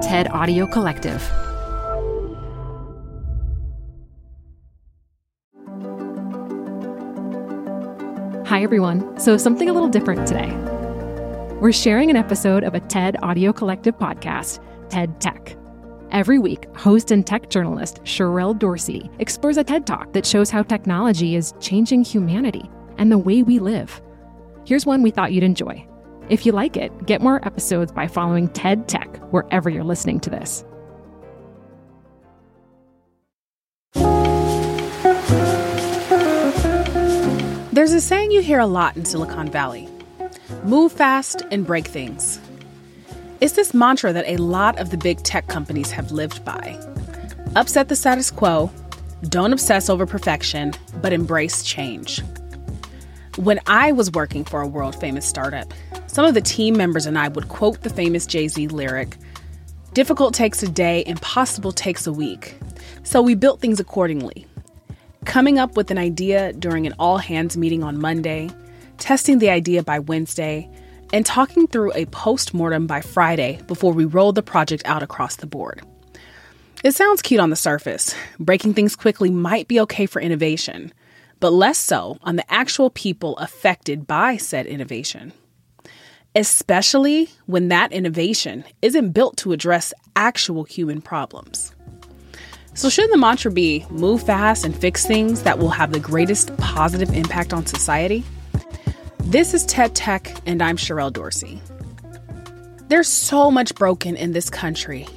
TED Audio Collective. Hi, everyone. So, something a little different today. We're sharing an episode of a TED Audio Collective podcast, TED Tech. Every week, host and tech journalist Sherrell Dorsey explores a TED Talk that shows how technology is changing humanity and the way we live. Here's one we thought you'd enjoy. If you like it, get more episodes by following TED Tech wherever you're listening to this. There's a saying you hear a lot in Silicon Valley move fast and break things. It's this mantra that a lot of the big tech companies have lived by upset the status quo, don't obsess over perfection, but embrace change. When I was working for a world famous startup, some of the team members and I would quote the famous Jay Z lyric Difficult takes a day, impossible takes a week. So we built things accordingly coming up with an idea during an all hands meeting on Monday, testing the idea by Wednesday, and talking through a post mortem by Friday before we rolled the project out across the board. It sounds cute on the surface. Breaking things quickly might be okay for innovation, but less so on the actual people affected by said innovation. Especially when that innovation isn't built to address actual human problems. So, shouldn't the mantra be move fast and fix things that will have the greatest positive impact on society? This is TED Tech, and I'm Sherrell Dorsey. There's so much broken in this country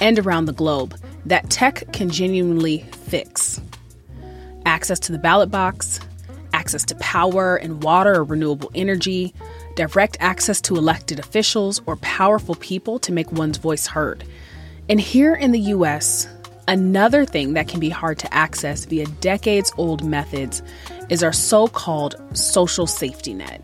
and around the globe that tech can genuinely fix. Access to the ballot box, access to power and water or renewable energy, direct access to elected officials or powerful people to make one's voice heard. And here in the US, Another thing that can be hard to access via decades old methods is our so called social safety net.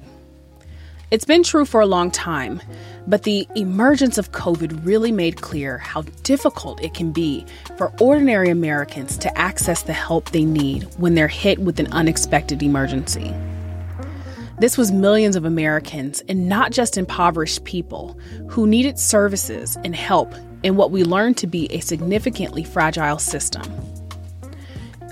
It's been true for a long time, but the emergence of COVID really made clear how difficult it can be for ordinary Americans to access the help they need when they're hit with an unexpected emergency. This was millions of Americans, and not just impoverished people, who needed services and help in what we learned to be a significantly fragile system.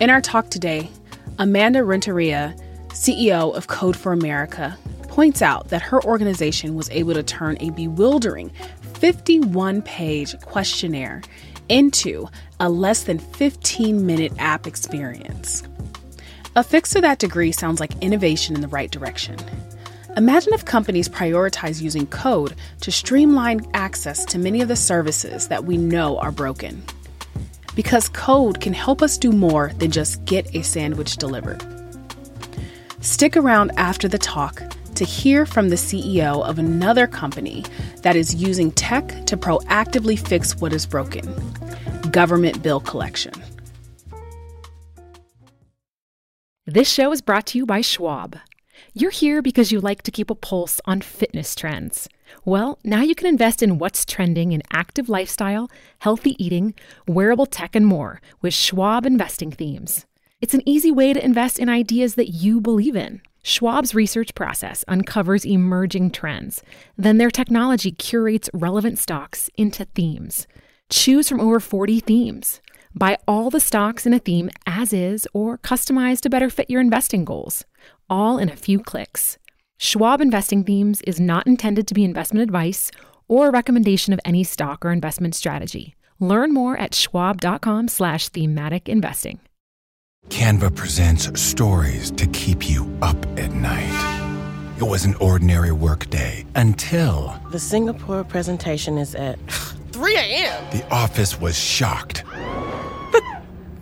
In our talk today, Amanda Renteria, CEO of Code for America, points out that her organization was able to turn a bewildering 51 page questionnaire into a less than 15 minute app experience. A fix to that degree sounds like innovation in the right direction. Imagine if companies prioritize using code to streamline access to many of the services that we know are broken. Because code can help us do more than just get a sandwich delivered. Stick around after the talk to hear from the CEO of another company that is using tech to proactively fix what is broken government bill collection. This show is brought to you by Schwab. You're here because you like to keep a pulse on fitness trends. Well, now you can invest in what's trending in active lifestyle, healthy eating, wearable tech, and more with Schwab investing themes. It's an easy way to invest in ideas that you believe in. Schwab's research process uncovers emerging trends. Then their technology curates relevant stocks into themes. Choose from over 40 themes. Buy all the stocks in a theme as is or customize to better fit your investing goals all in a few clicks. Schwab Investing Themes is not intended to be investment advice or a recommendation of any stock or investment strategy. Learn more at schwab.com slash thematic investing. Canva presents stories to keep you up at night. It was an ordinary workday until... The Singapore presentation is at 3 a.m. The office was shocked.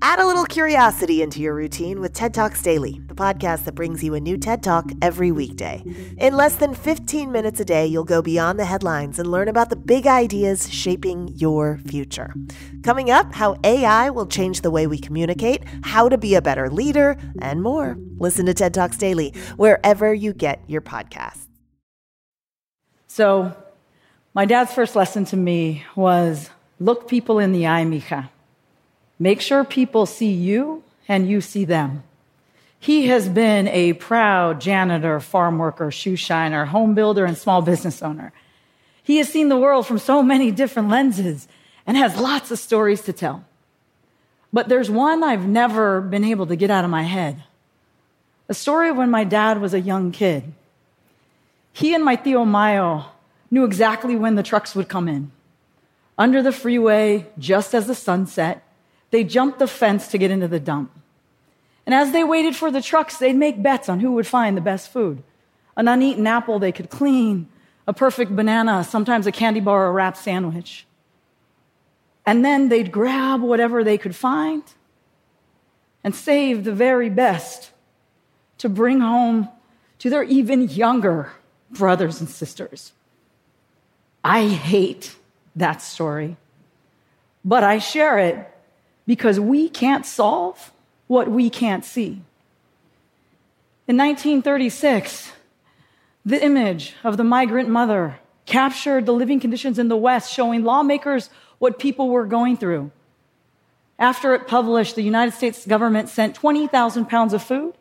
Add a little curiosity into your routine with TED Talks Daily, the podcast that brings you a new TED Talk every weekday. In less than 15 minutes a day, you'll go beyond the headlines and learn about the big ideas shaping your future. Coming up, how AI will change the way we communicate, how to be a better leader, and more. Listen to TED Talks Daily wherever you get your podcasts. So, my dad's first lesson to me was look people in the eye, mija. Make sure people see you and you see them. He has been a proud janitor, farm worker, shoe shiner, home builder, and small business owner. He has seen the world from so many different lenses and has lots of stories to tell. But there's one I've never been able to get out of my head. A story of when my dad was a young kid. He and my Tío Mayo knew exactly when the trucks would come in. Under the freeway, just as the sun set, they jumped the fence to get into the dump. And as they waited for the trucks, they'd make bets on who would find the best food. An uneaten apple they could clean, a perfect banana, sometimes a candy bar or a wrapped sandwich. And then they'd grab whatever they could find and save the very best to bring home to their even younger brothers and sisters. I hate that story, but I share it because we can't solve what we can't see. In 1936, the image of the migrant mother captured the living conditions in the West, showing lawmakers what people were going through. After it published, the United States government sent 20,000 pounds of food,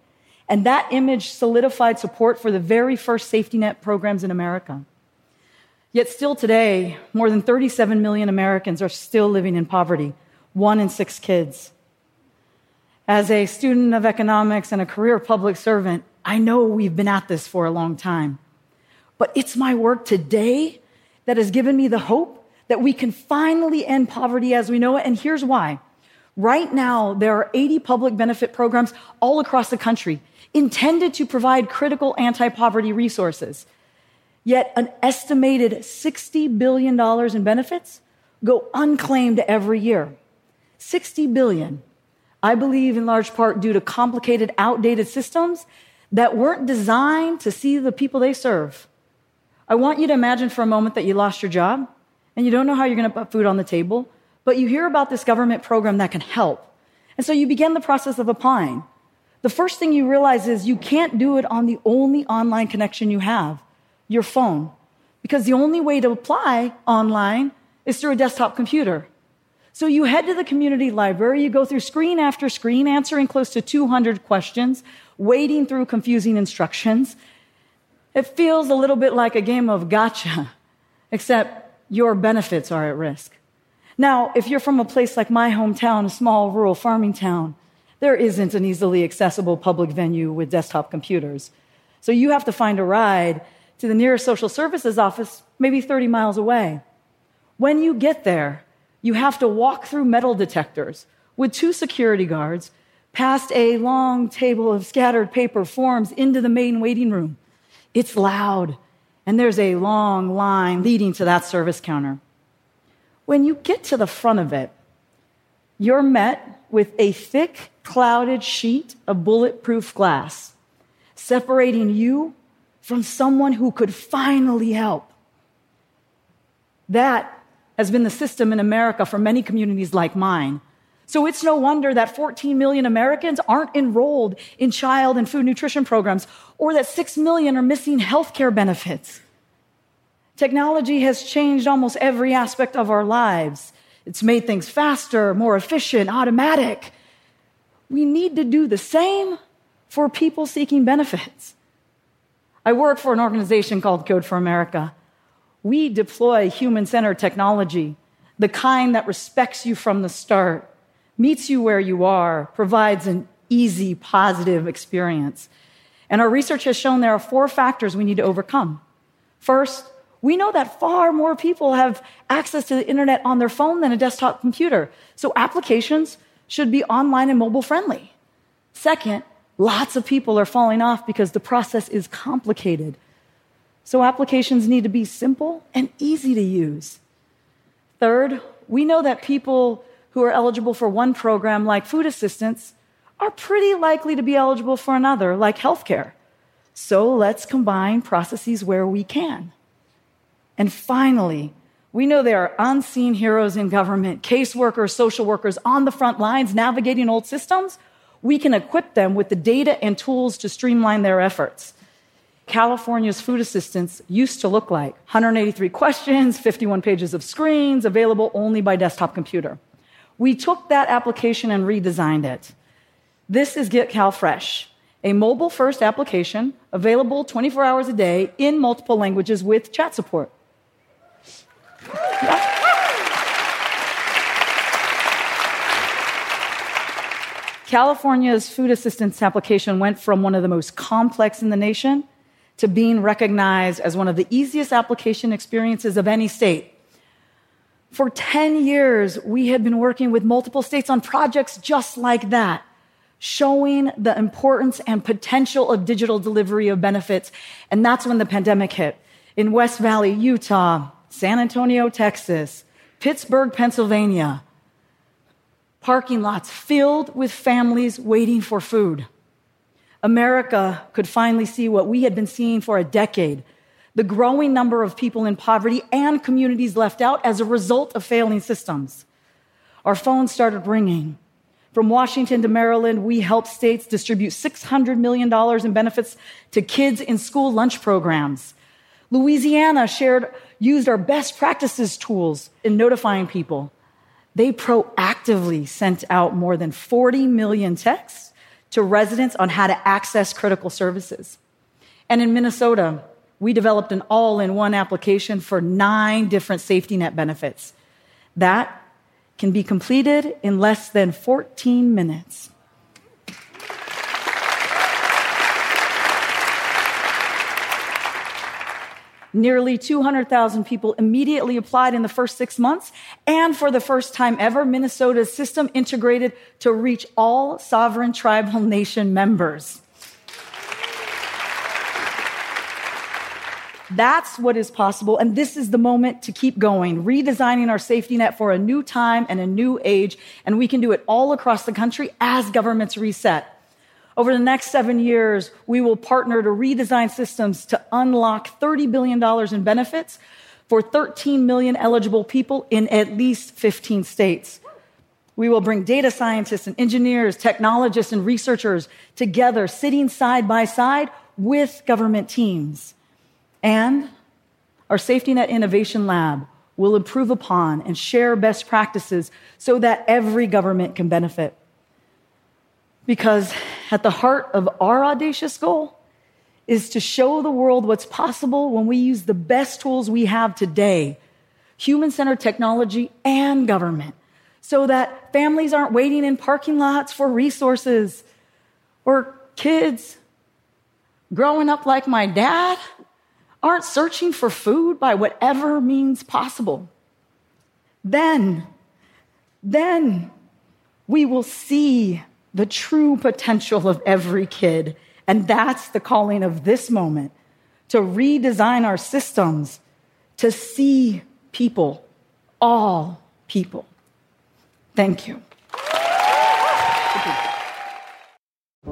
and that image solidified support for the very first safety net programs in America. Yet, still today, more than 37 million Americans are still living in poverty, one in six kids. As a student of economics and a career public servant, I know we've been at this for a long time. But it's my work today that has given me the hope that we can finally end poverty as we know it. And here's why. Right now, there are 80 public benefit programs all across the country intended to provide critical anti poverty resources. Yet, an estimated $60 billion in benefits go unclaimed every year. 60 billion. I believe in large part due to complicated, outdated systems that weren't designed to see the people they serve. I want you to imagine for a moment that you lost your job and you don't know how you're going to put food on the table, but you hear about this government program that can help. And so you begin the process of applying. The first thing you realize is you can't do it on the only online connection you have, your phone, because the only way to apply online is through a desktop computer. So you head to the community library, you go through screen after screen, answering close to 200 questions, wading through confusing instructions. It feels a little bit like a game of gotcha, except your benefits are at risk. Now, if you're from a place like my hometown, a small rural farming town, there isn't an easily accessible public venue with desktop computers. So you have to find a ride to the nearest social services office, maybe 30 miles away. When you get there, you have to walk through metal detectors with two security guards past a long table of scattered paper forms into the main waiting room. It's loud, and there's a long line leading to that service counter. When you get to the front of it, you're met with a thick, clouded sheet of bulletproof glass separating you from someone who could finally help. That has been the system in America for many communities like mine. So it's no wonder that 14 million Americans aren't enrolled in child and food nutrition programs, or that 6 million are missing healthcare benefits. Technology has changed almost every aspect of our lives. It's made things faster, more efficient, automatic. We need to do the same for people seeking benefits. I work for an organization called Code for America. We deploy human centered technology, the kind that respects you from the start, meets you where you are, provides an easy, positive experience. And our research has shown there are four factors we need to overcome. First, We know that far more people have access to the internet on their phone than a desktop computer. So applications should be online and mobile friendly. Second, lots of people are falling off because the process is complicated. So applications need to be simple and easy to use. Third, we know that people who are eligible for one program, like food assistance, are pretty likely to be eligible for another, like healthcare. So let's combine processes where we can. And finally, we know there are unseen heroes in government, caseworkers, social workers on the front lines navigating old systems. We can equip them with the data and tools to streamline their efforts. California's food assistance used to look like 183 questions, 51 pages of screens, available only by desktop computer. We took that application and redesigned it. This is Get Cal Fresh, a mobile first application available 24 hours a day in multiple languages with chat support. California's food assistance application went from one of the most complex in the nation to being recognized as one of the easiest application experiences of any state. For 10 years, we had been working with multiple states on projects just like that, showing the importance and potential of digital delivery of benefits. And that's when the pandemic hit. In West Valley, Utah, San Antonio, Texas, Pittsburgh, Pennsylvania, parking lots filled with families waiting for food. America could finally see what we had been seeing for a decade the growing number of people in poverty and communities left out as a result of failing systems. Our phones started ringing. From Washington to Maryland, we helped states distribute $600 million in benefits to kids in school lunch programs. Louisiana shared, used our best practices tools in notifying people. They proactively sent out more than 40 million texts to residents on how to access critical services. And in Minnesota, we developed an all in one application for nine different safety net benefits. That can be completed in less than 14 minutes. Nearly 200,000 people immediately applied in the first six months. And for the first time ever, Minnesota's system integrated to reach all sovereign tribal nation members. That's what is possible. And this is the moment to keep going, redesigning our safety net for a new time and a new age. And we can do it all across the country as governments reset. Over the next seven years, we will partner to redesign systems to unlock $30 billion in benefits for 13 million eligible people in at least 15 states. We will bring data scientists and engineers, technologists and researchers together, sitting side by side with government teams. And our Safety Net Innovation Lab will improve upon and share best practices so that every government can benefit. Because at the heart of our audacious goal is to show the world what's possible when we use the best tools we have today human centered technology and government so that families aren't waiting in parking lots for resources or kids growing up like my dad aren't searching for food by whatever means possible. Then, then we will see the true potential of every kid. And that's the calling of this moment to redesign our systems to see people, all people. Thank you.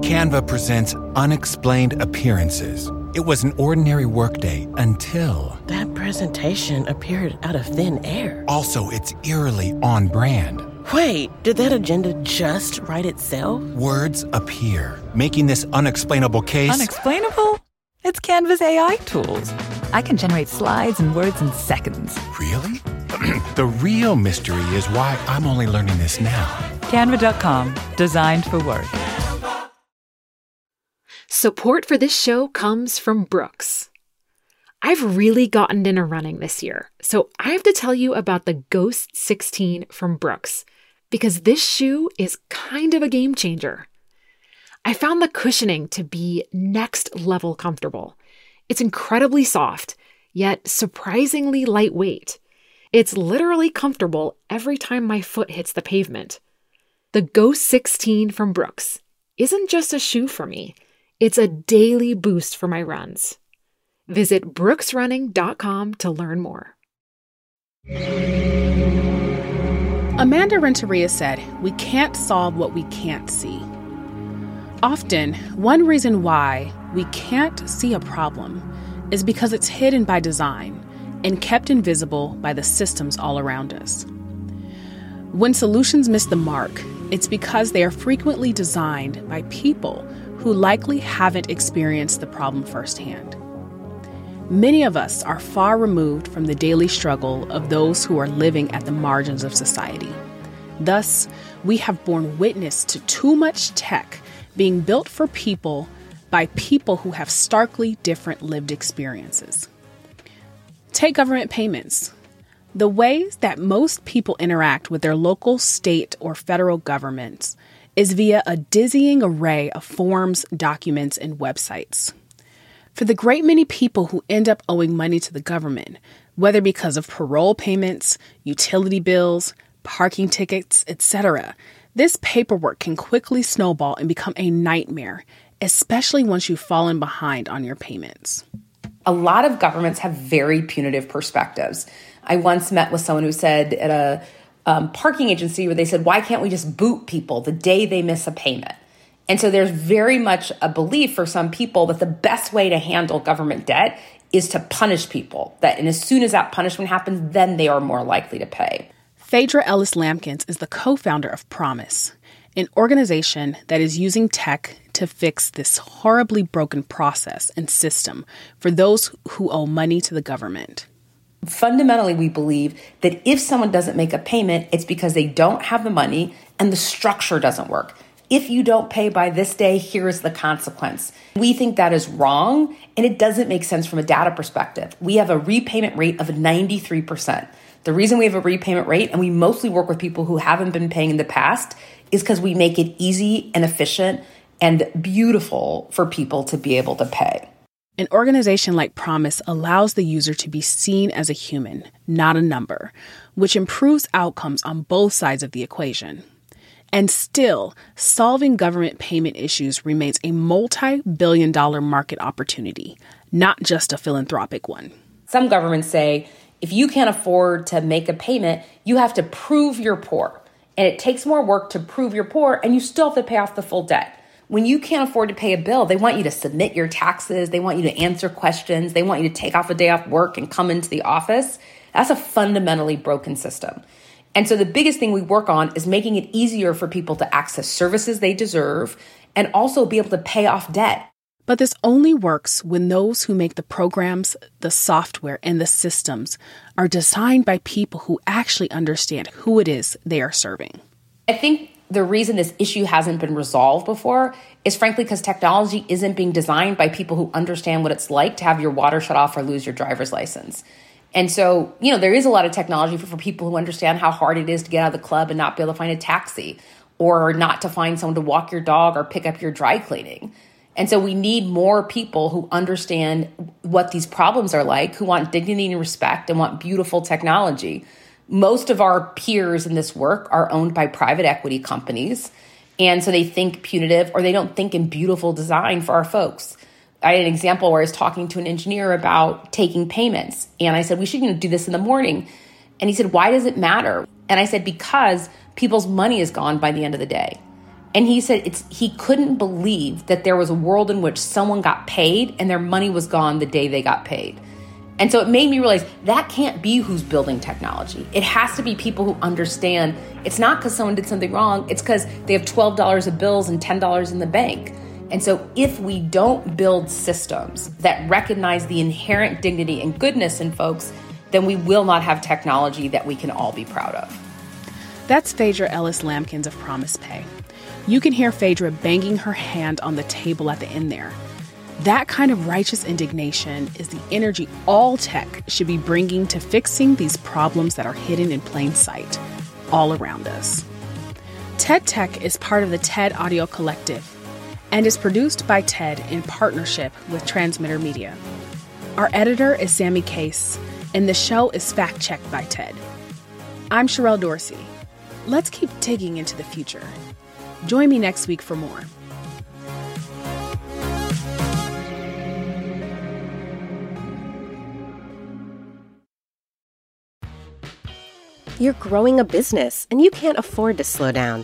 Canva presents unexplained appearances. It was an ordinary workday until. That presentation appeared out of thin air. Also, it's eerily on brand. Wait, did that agenda just write itself? Words appear, making this unexplainable case. Unexplainable? It's Canva's AI tools. I can generate slides and words in seconds. Really? the real mystery is why I'm only learning this now. Canva.com, designed for work. Support for this show comes from Brooks. I've really gotten into running this year, so I have to tell you about the Ghost 16 from Brooks because this shoe is kind of a game changer. I found the cushioning to be next level comfortable. It's incredibly soft, yet surprisingly lightweight. It's literally comfortable every time my foot hits the pavement. The Ghost 16 from Brooks isn't just a shoe for me, it's a daily boost for my runs. Visit brooksrunning.com to learn more. Amanda Renteria said, We can't solve what we can't see. Often, one reason why we can't see a problem is because it's hidden by design and kept invisible by the systems all around us. When solutions miss the mark, it's because they are frequently designed by people who likely haven't experienced the problem firsthand. Many of us are far removed from the daily struggle of those who are living at the margins of society. Thus, we have borne witness to too much tech being built for people by people who have starkly different lived experiences. Take government payments. The ways that most people interact with their local, state, or federal governments is via a dizzying array of forms, documents, and websites. For the great many people who end up owing money to the government, whether because of parole payments, utility bills, parking tickets, etc., this paperwork can quickly snowball and become a nightmare, especially once you've fallen behind on your payments. A lot of governments have very punitive perspectives. I once met with someone who said at a um, parking agency where they said, Why can't we just boot people the day they miss a payment? And so there's very much a belief for some people that the best way to handle government debt is to punish people. That and as soon as that punishment happens, then they are more likely to pay. Phaedra Ellis Lamkins is the co-founder of Promise, an organization that is using tech to fix this horribly broken process and system for those who owe money to the government. Fundamentally, we believe that if someone doesn't make a payment, it's because they don't have the money and the structure doesn't work if you don't pay by this day, here's the consequence. We think that is wrong and it doesn't make sense from a data perspective. We have a repayment rate of 93%. The reason we have a repayment rate, and we mostly work with people who haven't been paying in the past, is because we make it easy and efficient and beautiful for people to be able to pay. An organization like Promise allows the user to be seen as a human, not a number, which improves outcomes on both sides of the equation. And still, solving government payment issues remains a multi billion dollar market opportunity, not just a philanthropic one. Some governments say if you can't afford to make a payment, you have to prove you're poor. And it takes more work to prove you're poor, and you still have to pay off the full debt. When you can't afford to pay a bill, they want you to submit your taxes, they want you to answer questions, they want you to take off a day off work and come into the office. That's a fundamentally broken system. And so the biggest thing we work on is making it easier for people to access services they deserve and also be able to pay off debt. But this only works when those who make the programs, the software, and the systems are designed by people who actually understand who it is they are serving. I think the reason this issue hasn't been resolved before is frankly because technology isn't being designed by people who understand what it's like to have your water shut off or lose your driver's license. And so, you know, there is a lot of technology for, for people who understand how hard it is to get out of the club and not be able to find a taxi or not to find someone to walk your dog or pick up your dry cleaning. And so we need more people who understand what these problems are like, who want dignity and respect and want beautiful technology. Most of our peers in this work are owned by private equity companies. And so they think punitive or they don't think in beautiful design for our folks. I had an example where I was talking to an engineer about taking payments. And I said, we should you know, do this in the morning. And he said, why does it matter? And I said, because people's money is gone by the end of the day. And he said it's he couldn't believe that there was a world in which someone got paid and their money was gone the day they got paid. And so it made me realize that can't be who's building technology. It has to be people who understand it's not because someone did something wrong, it's because they have $12 of bills and $10 in the bank. And so, if we don't build systems that recognize the inherent dignity and goodness in folks, then we will not have technology that we can all be proud of. That's Phaedra Ellis Lamkins of Promise Pay. You can hear Phaedra banging her hand on the table at the end there. That kind of righteous indignation is the energy all tech should be bringing to fixing these problems that are hidden in plain sight all around us. TED Tech is part of the TED Audio Collective and is produced by TED in partnership with Transmitter Media. Our editor is Sammy Case, and the show is fact checked by Ted. I'm Sherrell Dorsey. Let's keep digging into the future. Join me next week for more. You're growing a business and you can't afford to slow down.